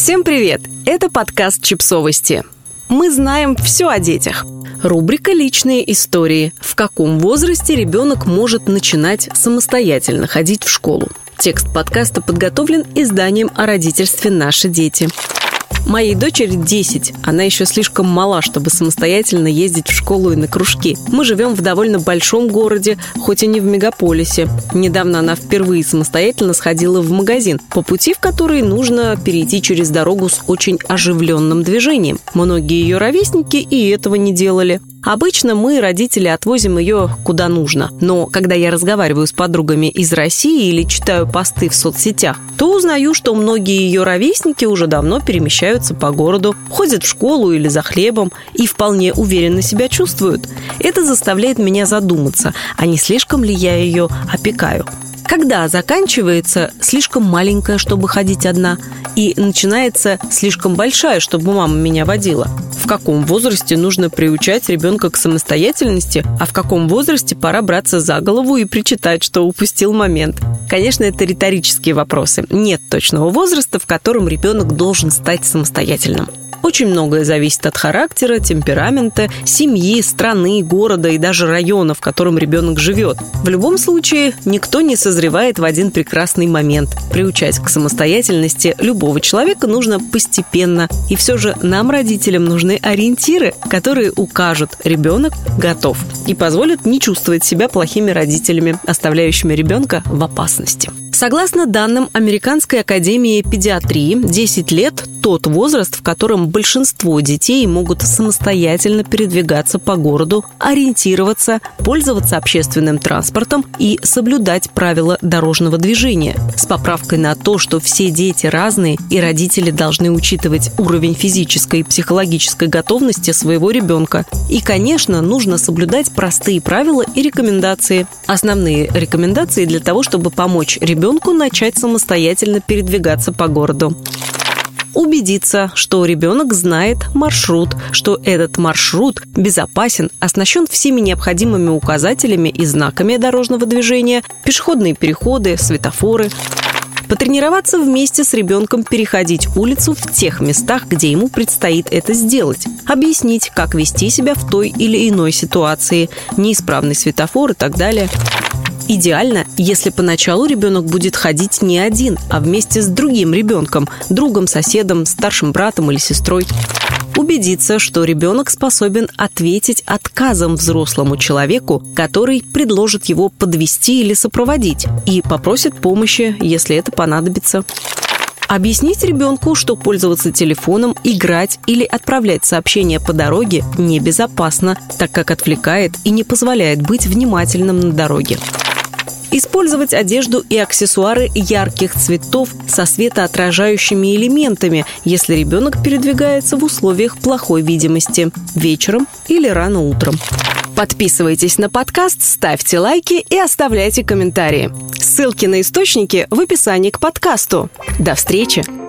Всем привет! Это подкаст «Чипсовости». Мы знаем все о детях. Рубрика «Личные истории». В каком возрасте ребенок может начинать самостоятельно ходить в школу? Текст подкаста подготовлен изданием о родительстве «Наши дети». Моей дочери 10. Она еще слишком мала, чтобы самостоятельно ездить в школу и на кружки. Мы живем в довольно большом городе, хоть и не в мегаполисе. Недавно она впервые самостоятельно сходила в магазин, по пути в который нужно перейти через дорогу с очень оживленным движением. Многие ее ровесники и этого не делали. Обычно мы, родители, отвозим ее куда нужно. Но когда я разговариваю с подругами из России или читаю посты в соцсетях, то узнаю, что многие ее ровесники уже давно перемещаются по городу, ходят в школу или за хлебом и вполне уверенно себя чувствуют. Это заставляет меня задуматься, а не слишком ли я ее опекаю. Когда заканчивается слишком маленькая, чтобы ходить одна, и начинается слишком большая, чтобы мама меня водила? В каком возрасте нужно приучать ребенка к самостоятельности, а в каком возрасте пора браться за голову и причитать, что упустил момент? Конечно, это риторические вопросы. Нет точного возраста, в котором ребенок должен стать самостоятельным. Очень многое зависит от характера, темперамента, семьи, страны, города и даже района, в котором ребенок живет. В любом случае, никто не созревает в один прекрасный момент. Приучать к самостоятельности любого человека нужно постепенно. И все же нам, родителям, нужны ориентиры, которые укажут, ребенок готов и позволят не чувствовать себя плохими родителями, оставляющими ребенка в опасности. Согласно данным Американской академии педиатрии, 10 лет – тот возраст, в котором большинство детей могут самостоятельно передвигаться по городу, ориентироваться, пользоваться общественным транспортом и соблюдать правила дорожного движения. С поправкой на то, что все дети разные и родители должны учитывать уровень физической и психологической готовности своего ребенка. И, конечно, нужно соблюдать простые правила и рекомендации. Основные рекомендации для того, чтобы помочь ребенку ребенку начать самостоятельно передвигаться по городу убедиться, что ребенок знает маршрут, что этот маршрут безопасен, оснащен всеми необходимыми указателями и знаками дорожного движения, пешеходные переходы, светофоры. Потренироваться вместе с ребенком переходить улицу в тех местах, где ему предстоит это сделать. Объяснить, как вести себя в той или иной ситуации, неисправный светофор и так далее. Идеально, если поначалу ребенок будет ходить не один, а вместе с другим ребенком, другом, соседом, старшим братом или сестрой убедиться, что ребенок способен ответить отказом взрослому человеку, который предложит его подвести или сопроводить, и попросит помощи, если это понадобится. Объяснить ребенку, что пользоваться телефоном, играть или отправлять сообщения по дороге небезопасно, так как отвлекает и не позволяет быть внимательным на дороге. Использовать одежду и аксессуары ярких цветов со светоотражающими элементами, если ребенок передвигается в условиях плохой видимости, вечером или рано утром. Подписывайтесь на подкаст, ставьте лайки и оставляйте комментарии. Ссылки на источники в описании к подкасту. До встречи!